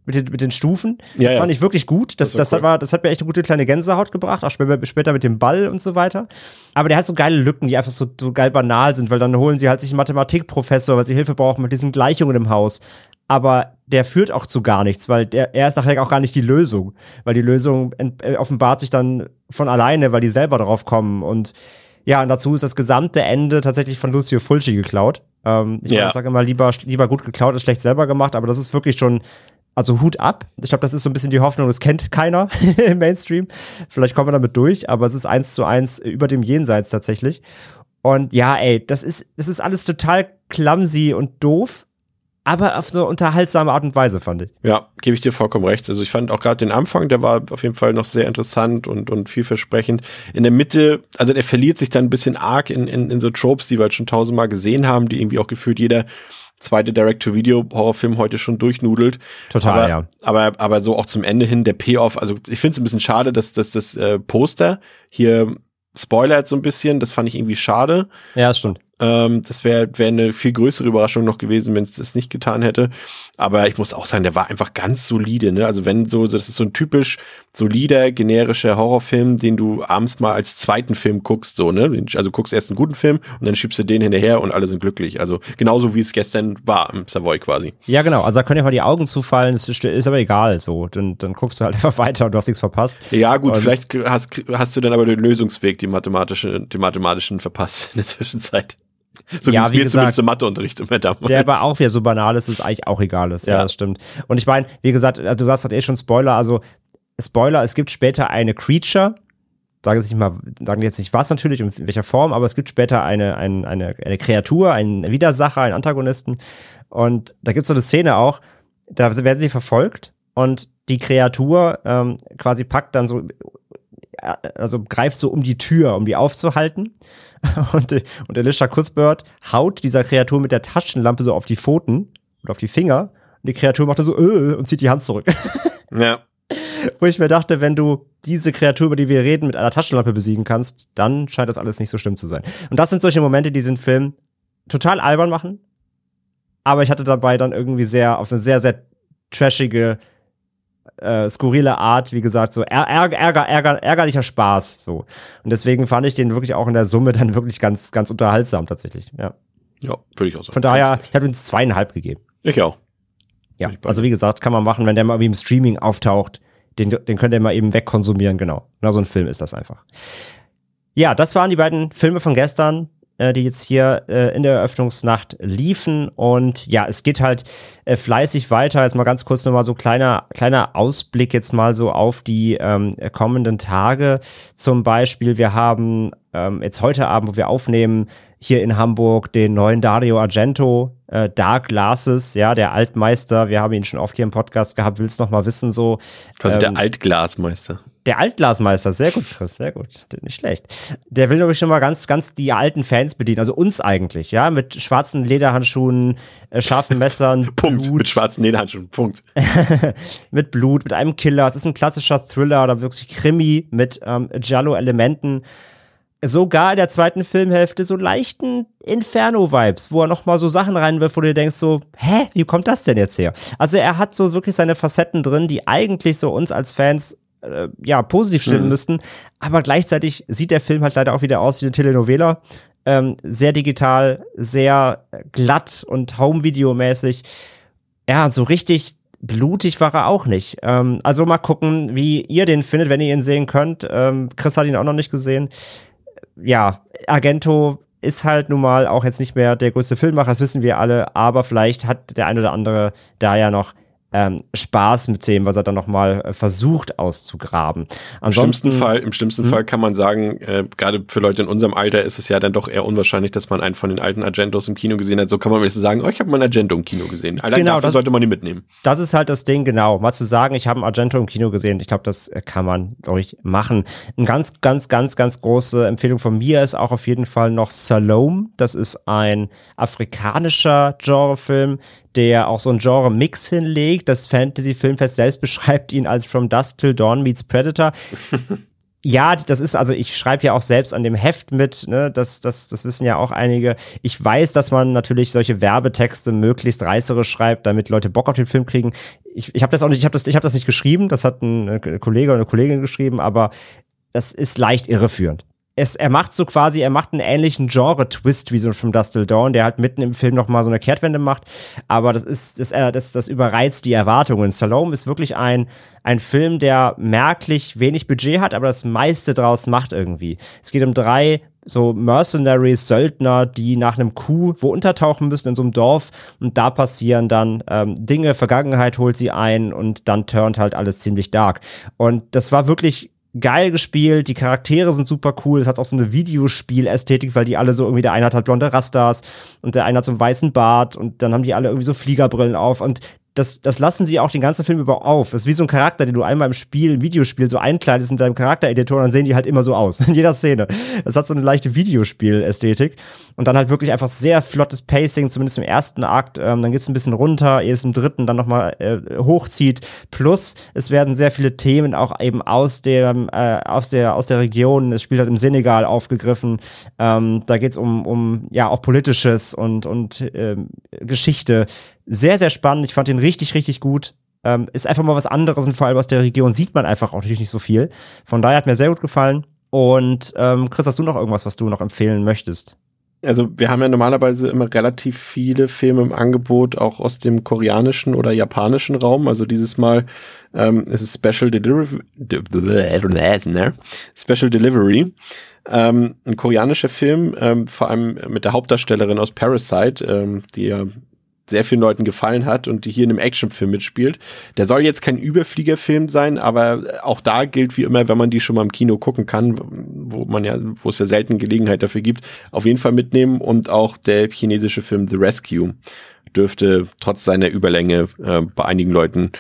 Mit den, mit den Stufen. Das Ja, ja. fand ich wirklich gut. Das, Das war das, cool. hat, war, das hat mir echt eine gute kleine Gänsehaut gebracht, auch später, später mit dem Ball und so weiter. Aber der hat so geile Lücken, die einfach so, so geil banal sind, weil dann holen sie halt sich einen Mathematikprofessor, weil sie Hilfe brauchen mit diesen Gleichungen im Haus. Aber der führt auch zu gar nichts, weil der, er ist nachher auch gar nicht die Lösung. Weil die Lösung äh, offenbart sich dann von alleine, weil die selber drauf kommen. Und ja, und dazu ist das gesamte Ende tatsächlich von Lucio Fulci geklaut. Ähm, ich Ja. sage immer lieber, lieber gut geklaut als schlecht selber gemacht, aber das ist wirklich schon also Hut ab. Ich glaube, das ist so ein bisschen die Hoffnung, das kennt keiner [laughs] im Mainstream. Vielleicht kommen wir damit durch, aber es ist eins zu eins über dem Jenseits tatsächlich. Und ja, ey, das ist, das ist alles total clumsy und doof, aber auf so unterhaltsame Art und Weise, fand ich. Ja, gebe ich dir vollkommen recht. Also ich fand auch gerade den Anfang, der war auf jeden Fall noch sehr interessant und, und vielversprechend. In der Mitte, also der verliert sich dann ein bisschen arg in, in, in so Tropes, die wir halt schon tausendmal gesehen haben, die irgendwie auch gefühlt jeder zweite Direct-to-Video-Horrorfilm heute schon durchnudelt. Total, aber, ja. Aber, aber so auch zum Ende hin, der Payoff, also ich finde es ein bisschen schade, dass, dass das äh, Poster hier spoilert so ein bisschen, das fand ich irgendwie schade. Ja, das stimmt. Ähm, das wäre wär eine viel größere Überraschung noch gewesen, wenn es das nicht getan hätte. Aber ich muss auch sagen, der war einfach ganz solide. Ne? Also wenn so, das ist so ein typisch solider, generischer Horrorfilm, den du abends mal als zweiten Film guckst. So, ne? Also guckst erst einen guten Film und dann schiebst du den hinterher und alle sind glücklich. Also genauso wie es gestern war im Savoy quasi. Ja, genau. Also da können ja mal die Augen zufallen, ist, ist aber egal. So, dann, dann guckst du halt [laughs] einfach weiter und du hast nichts verpasst. Ja, gut, Und- vielleicht hast, hast du dann aber den Lösungsweg, die mathematische, den mathematischen verpasst in der Zwischenzeit. So Ja, wie mir gesagt, zumindest im Matheunterricht immer damals. Der aber auch wieder so banal ist, dass es eigentlich auch egal ist. Ja, Ja. das stimmt. Und ich meine, wie gesagt, äh, du sagst halt eh schon Spoiler, also Spoiler, es gibt später eine Creature, sage jetzt nicht mal, sagen jetzt nicht was natürlich in welcher Form, aber es gibt später eine, eine, eine, eine Kreatur, einen Widersacher, einen Antagonisten. Und da gibt es so eine Szene auch, da werden sie verfolgt und die Kreatur ähm, quasi packt dann so, äh, also greift so um die Tür, um die aufzuhalten. [laughs] Und, und Alicia Cuthbert haut dieser Kreatur mit der Taschenlampe so auf die Pfoten oder auf die Finger. Und die Kreatur macht dann so äh, und zieht die Hand zurück. [laughs] ja. Wo ich mir dachte, wenn du diese Kreatur, über die wir reden, mit einer Taschenlampe besiegen kannst, dann scheint das alles nicht so schlimm zu sein. Und das sind solche Momente, die diesen Film total albern machen. Aber ich hatte dabei dann irgendwie sehr, auf eine sehr, sehr trashige, äh, skurrile Art, wie gesagt, so Är- Ärger, Ärger, Ärger, ärgerlicher Spaß, so. Und deswegen fand ich den wirklich auch in der Summe [laughs] dann wirklich ganz, ganz unterhaltsam tatsächlich, ja. Ja, würde ich auch sagen. Von daher, ich habe ihm zweieinhalb gegeben. Ich auch. Ja, also wie gesagt, kann man machen, wenn der mal irgendwie im Streaming auftaucht, den, den könnt ihr mal eben wegkonsumieren, genau. Na, so ein Film ist das einfach. Ja, das waren die beiden Filme von gestern, äh, die jetzt hier äh, in der Eröffnungsnacht liefen. Und ja, es geht halt äh, fleißig weiter. Jetzt mal ganz kurz nochmal so kleiner, kleiner Ausblick jetzt mal so auf die ähm, kommenden Tage. Zum Beispiel, wir haben ähm, jetzt heute Abend, wo wir aufnehmen, hier in Hamburg den neuen Dario Argento, äh, Dark Glasses, ja, der Altmeister. Wir haben ihn schon oft hier im Podcast gehabt, willst noch mal wissen, so. Quasi ähm, der Altglasmeister. Der Altglasmeister, sehr gut, Chris, sehr gut. Nicht schlecht. Der will nämlich schon mal ganz, ganz die alten Fans bedienen, also uns eigentlich, ja, mit schwarzen Lederhandschuhen, äh, scharfen Messern, [laughs] Punkt. Blut, Mit schwarzen Lederhandschuhen. Punkt. [laughs] mit Blut, mit einem Killer. Es ist ein klassischer Thriller oder wirklich Krimi mit ähm, Giallo-Elementen. Sogar in der zweiten Filmhälfte so leichten Inferno-Vibes, wo er nochmal so Sachen reinwirft, wo du denkst so, hä, wie kommt das denn jetzt her? Also er hat so wirklich seine Facetten drin, die eigentlich so uns als Fans äh, ja, positiv stimmen Mhm. müssten. Aber gleichzeitig sieht der Film halt leider auch wieder aus wie eine Telenovela. Ähm, sehr digital, sehr glatt und Home-Video-mäßig. Ja, so richtig blutig war er auch nicht. Ähm, also mal gucken, wie ihr den findet, wenn ihr ihn sehen könnt. Ähm, Chris hat ihn auch noch nicht gesehen. Ja, Argento ist halt nun mal auch jetzt nicht mehr der größte Filmmacher, das wissen wir alle, aber vielleicht hat der ein oder andere da ja noch ähm, Spaß mit dem, was er dann nochmal äh, versucht auszugraben. Im schlimmsten Ansonsten, Fall, im schlimmsten Fall kann man sagen, äh, gerade für Leute in unserem Alter ist es ja dann doch eher unwahrscheinlich, dass man einen von den alten Argentos im Kino gesehen hat. So kann man jetzt sagen, oh, ich habe mal einen Argento im Kino gesehen. Allein Genau, dafür das- sollte man ihn mitnehmen. das ist halt das Ding, genau. Mal zu sagen, ich habe einen Argento im Kino gesehen, ich glaube, das äh, kann man, ich, machen. Eine ganz, ganz, ganz, ganz große Empfehlung von mir ist auch auf jeden Fall noch Salome. Das ist ein afrikanischer Genrefilm, der auch so ein Genre-Mix hinlegt. Das Fantasy-Filmfest selbst beschreibt ihn als From Dusk Till Dawn meets Predator. [laughs] Ja, das ist, also ich schreibe ja auch selbst an dem Heft mit, ne, das, das, das wissen ja auch einige. Ich weiß, dass man natürlich solche Werbetexte möglichst reißerisch schreibt, damit Leute Bock auf den Film kriegen. Ich, ich habe das auch nicht, ich habe das, ich habe das nicht geschrieben, das hat ein äh, Kollege oder eine Kollegin geschrieben, aber das ist leicht irreführend. Es, er macht so quasi, er macht einen ähnlichen Genre-Twist wie so From Dust Till Dawn, der halt mitten im Film nochmal so eine Kehrtwende macht. Aber das ist, das, äh, das, das überreizt die Erwartungen. Salome ist wirklich ein, ein Film, der merklich wenig Budget hat, aber das meiste draus macht irgendwie. Es geht um drei so Mercenaries, Söldner, die nach einem Coup wo untertauchen müssen in so einem Dorf und da passieren dann ähm, Dinge, Vergangenheit holt sie ein und dann turnt halt alles ziemlich dark. Und das war wirklich geil gespielt, die Charaktere sind super cool, es hat auch so eine Videospiel-Ästhetik, weil die alle so irgendwie, der eine hat halt blonde Rastas und der eine hat so einen weißen Bart und dann haben die alle irgendwie so Fliegerbrillen auf und das, das lassen sie auch den ganzen Film über auf. Das ist wie so ein Charakter, den du einmal im Spiel, im Videospiel so einkleidest in deinem Charaktereditor dann sehen die halt immer so aus. [laughs] In jeder Szene. Das hat so eine leichte Videospiel-Ästhetik. Und dann halt wirklich einfach sehr flottes Pacing, zumindest im ersten Akt. Ähm, dann geht's ein bisschen runter, ehe es im dritten dann nochmal äh, hochzieht. Plus, es werden sehr viele Themen auch eben aus dem, äh, aus der, aus der Region, es spielt halt im Senegal aufgegriffen. Ähm, da geht's um, um, ja, auch Politisches und, und ähm, Geschichte. Sehr, sehr spannend. Ich fand ihn richtig, richtig gut. Ähm, ist einfach mal was anderes und vor allem aus der Region sieht man einfach auch natürlich nicht so viel. Von daher hat mir sehr gut gefallen. Und ähm, Chris, hast du noch irgendwas, was du noch empfehlen möchtest? Also wir haben ja normalerweise immer relativ viele Filme im Angebot, auch aus dem koreanischen oder japanischen Raum. Also dieses Mal ähm, ist es Special Delivery, [laughs] ne? Special Delivery. Ähm, ein koreanischer Film, ähm, vor allem mit der Hauptdarstellerin aus Parasite, ähm, die ja sehr vielen Leuten gefallen hat und die hier in einem Actionfilm mitspielt. Der soll jetzt kein Überfliegerfilm sein, aber auch da gilt wie immer, wenn man die schon mal im Kino gucken kann, wo man ja, wo es ja selten Gelegenheit dafür gibt, auf jeden Fall mitnehmen und auch der chinesische Film The Rescue dürfte trotz seiner Überlänge äh, bei einigen Leuten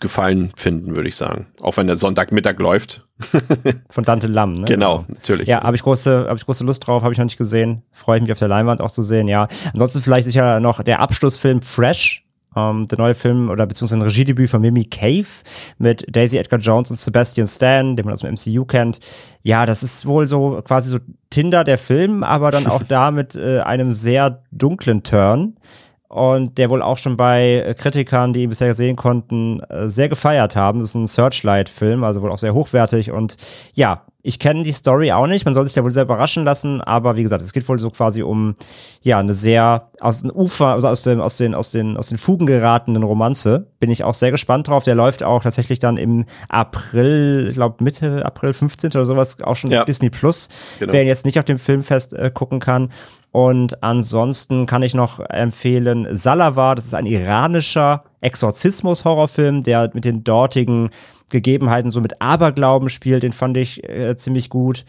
Gefallen finden, würde ich sagen. Auch wenn der Sonntagmittag läuft. [laughs] Von Dante Lam, ne? Genau, natürlich. Ja, habe ich große, habe ich große Lust drauf, habe ich noch nicht gesehen. Freue ich mich auf der Leinwand auch zu sehen, ja. Ansonsten vielleicht sicher noch der Abschlussfilm Fresh, ähm, der neue Film oder beziehungsweise ein Regiedebüt von Mimi Cave mit Daisy Edgar Jones und Sebastian Stan, den man aus dem MCU kennt. Ja, das ist wohl so quasi so Tinder der Film, aber dann auch [laughs] da mit äh, einem sehr dunklen Turn und der wohl auch schon bei äh, Kritikern, die ihn bisher sehen konnten, äh, sehr gefeiert haben. Das ist ein Searchlight-Film, also wohl auch sehr hochwertig und ja, ich kenne die Story auch nicht, man soll sich da wohl sehr überraschen lassen, aber wie gesagt, es geht wohl so quasi um ja eine sehr aus dem Ufer, also aus dem aus den aus den aus den Fugen geratenen Romanze. Bin ich auch sehr gespannt drauf. Der läuft auch tatsächlich dann im April, ich glaube Mitte April 15. oder sowas auch schon Ja. auf Disney Plus. Genau. Wer ihn jetzt nicht auf dem Filmfest äh, gucken kann. Und ansonsten kann ich noch empfehlen Salavar, das ist ein iranischer Exorzismus-Horrorfilm, der mit den dortigen Gegebenheiten so mit Aberglauben spielt, den fand ich äh, ziemlich gut.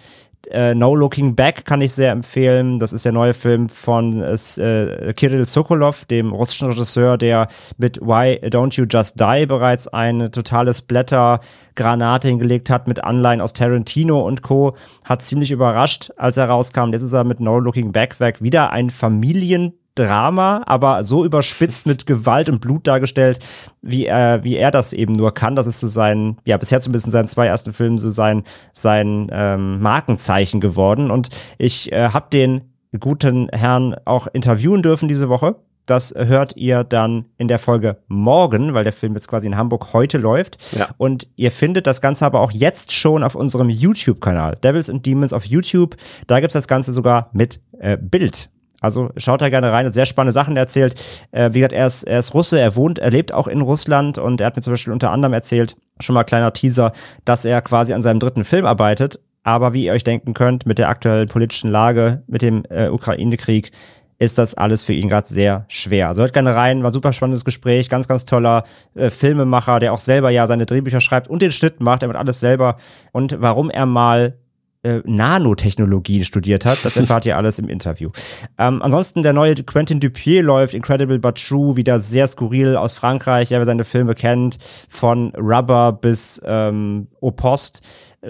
Äh, no Looking Back kann ich sehr empfehlen. Das ist der neue Film von äh, Kirill Sokolov, dem russischen Regisseur, der mit Why Don't You Just Die bereits eine totale Splatter-Granate hingelegt hat mit Anleihen aus Tarantino und Co. Hat ziemlich überrascht, als er rauskam. Jetzt ist er mit No Looking Back weg wieder ein Familien Drama, aber so überspitzt mit Gewalt und Blut dargestellt, wie er, wie er das eben nur kann. Das ist so sein, ja, bisher zumindest in seinen zwei ersten Filmen so sein, sein ähm, Markenzeichen geworden. Und ich äh, habe den guten Herrn auch interviewen dürfen diese Woche. Das hört ihr dann in der Folge morgen, weil der Film jetzt quasi in Hamburg heute läuft. Ja. Und ihr findet das Ganze aber auch jetzt schon auf unserem YouTube-Kanal. Devils and Demons auf YouTube. Da gibt's das Ganze sogar mit äh, Bild. Also schaut da gerne rein, hat sehr spannende Sachen erzählt. Äh, wie gesagt, er ist, er ist Russe, er wohnt, er lebt auch in Russland und er hat mir zum Beispiel unter anderem erzählt, schon mal kleiner Teaser, dass er quasi an seinem dritten Film arbeitet. Aber wie ihr euch denken könnt, mit der aktuellen politischen Lage, mit dem äh, Ukraine-Krieg, ist das alles für ihn gerade sehr schwer. Also hört gerne rein, war super spannendes Gespräch, ganz, ganz toller äh, Filmemacher, der auch selber ja seine Drehbücher schreibt und den Schnitt macht, er macht alles selber. Und warum er mal äh, Nanotechnologien studiert hat. Das erfahrt ihr alles im Interview. Ähm, ansonsten der neue Quentin Dupier läuft, Incredible But True, wieder sehr skurril aus Frankreich. Ja, wer seine Filme kennt, von Rubber bis ähm, Opost.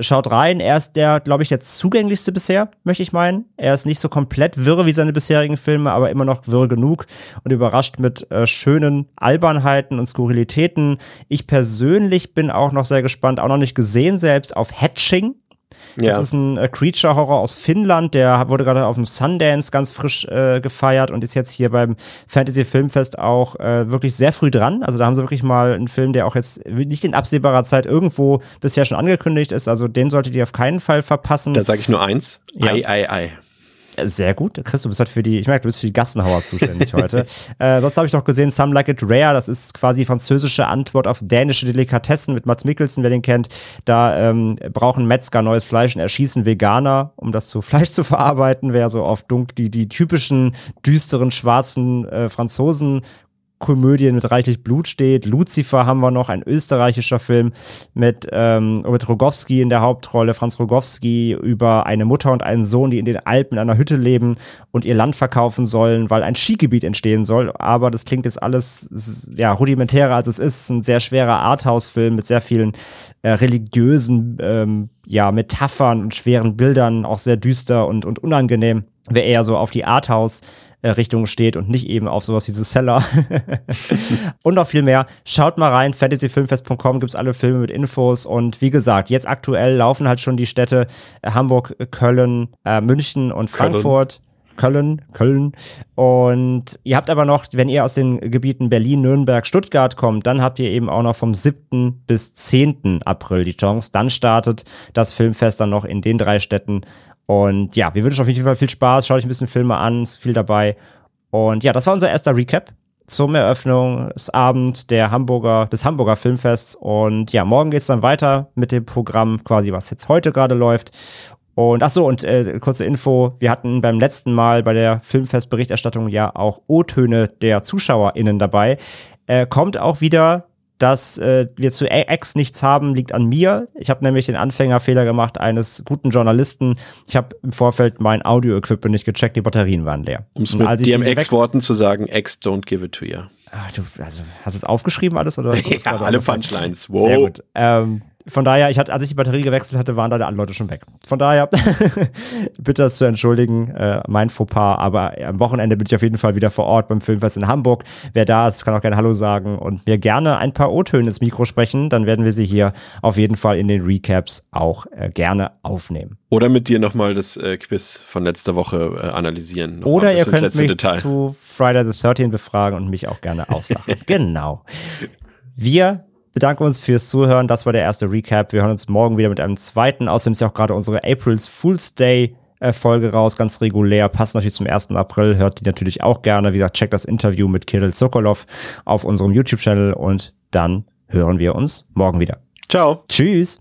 Schaut rein, er ist der, glaube ich, der zugänglichste bisher, möchte ich meinen. Er ist nicht so komplett wirr wie seine bisherigen Filme, aber immer noch wirr genug und überrascht mit äh, schönen Albernheiten und Skurrilitäten. Ich persönlich bin auch noch sehr gespannt, auch noch nicht gesehen selbst, auf Hatching ja. Das ist ein äh, Creature-Horror aus Finnland, der wurde gerade auf dem Sundance ganz frisch äh, gefeiert und ist jetzt hier beim Fantasy Filmfest auch äh, wirklich sehr früh dran. Also da haben sie wirklich mal einen Film, der auch jetzt nicht in absehbarer Zeit irgendwo bisher schon angekündigt ist. Also den solltet ihr auf keinen Fall verpassen. Da sage ich nur eins. Ja. Ei, ei, ei. Sehr gut. Chris, du bist heute für die, ich merke, du bist für die Gassenhauer zuständig heute. [laughs] Äh, sonst habe ich noch gesehen, Some Like It Rare, das ist quasi französische Antwort auf dänische Delikatessen mit Mats Mikkelsen, wer den kennt. Da ähm, brauchen Metzger neues Fleisch und erschießen Veganer, um das zu [laughs] Fleisch zu verarbeiten. Wer so oft dunkel, die, die typischen düsteren schwarzen äh, Franzosen Komödien mit reichlich Blut steht. Lucifer haben wir noch, ein österreichischer Film mit, ähm, mit Rogowski in der Hauptrolle, Franz Rogowski über eine Mutter und einen Sohn, die in den Alpen in einer Hütte leben und ihr Land verkaufen sollen, weil ein Skigebiet entstehen soll. Aber das klingt jetzt alles ja rudimentärer als es ist. Ein sehr schwerer Arthouse-Film mit sehr vielen äh, religiösen ähm, ja, Metaphern und schweren Bildern, auch sehr düster und, und unangenehm. Wer eher so auf die Arthouse Richtung steht und nicht eben auf sowas wie The Seller. [laughs] und noch viel mehr. Schaut mal rein, fantasyfilmfest.com gibt's alle Filme mit Infos und wie gesagt, jetzt aktuell laufen halt schon die Städte äh, Hamburg, Köln, äh, München und Frankfurt. Köln, Köln. Und ihr habt aber noch, wenn ihr aus den Gebieten Berlin, Nürnberg, Stuttgart kommt, dann habt ihr eben auch noch vom 7. bis 10. April die Chance. Dann startet das Filmfest dann noch in den drei Städten und ja, wir wünschen auf jeden Fall viel Spaß. Schaut euch ein bisschen Filme an, ist viel dabei. Und ja, das war unser erster Recap zum Eröffnungsabend der Hamburger, des Hamburger Filmfests. Und ja, morgen geht's dann weiter mit dem Programm, quasi was jetzt heute gerade läuft. Und ach so, und äh, kurze Info, wir hatten beim letzten Mal bei der Filmfestberichterstattung ja auch O-Töne der ZuschauerInnen dabei. Äh, kommt auch wieder dass äh, wir zu X nichts haben, liegt an mir. Ich habe nämlich den Anfängerfehler gemacht eines guten Journalisten. Ich habe im Vorfeld mein Audio-Equipment nicht gecheckt, die Batterien waren leer. Um es mit DMX-Worten zu sagen, X don't give it to you. Ach, du, also, hast du es aufgeschrieben alles? Oder [laughs] ja, alle Punchlines. Wow. Sehr gut. Ähm, von daher, ich hatte, als ich die Batterie gewechselt hatte, waren da alle Leute schon weg. Von daher, [laughs] bitte das zu entschuldigen, äh, mein Fauxpas, aber am Wochenende bin ich auf jeden Fall wieder vor Ort beim Filmfest in Hamburg. Wer da ist, kann auch gerne Hallo sagen und mir gerne ein paar O-Töne ins Mikro sprechen, dann werden wir sie hier auf jeden Fall in den Recaps auch äh, gerne aufnehmen. Oder mit dir nochmal das äh, Quiz von letzter Woche äh, analysieren. Oder ihr könnt mich Detail. zu Friday the 13 befragen und mich auch gerne [laughs] auslachen. genau. Wir bedanken uns fürs Zuhören. Das war der erste Recap. Wir hören uns morgen wieder mit einem zweiten. Außerdem ist ja auch gerade unsere April's Fool's Day äh, Folge raus, ganz regulär. Passt natürlich zum 1. April. Hört die natürlich auch gerne. Wie gesagt, checkt das Interview mit Kirill Sokolov auf unserem YouTube-Channel und dann hören wir uns morgen wieder. Ciao. Tschüss.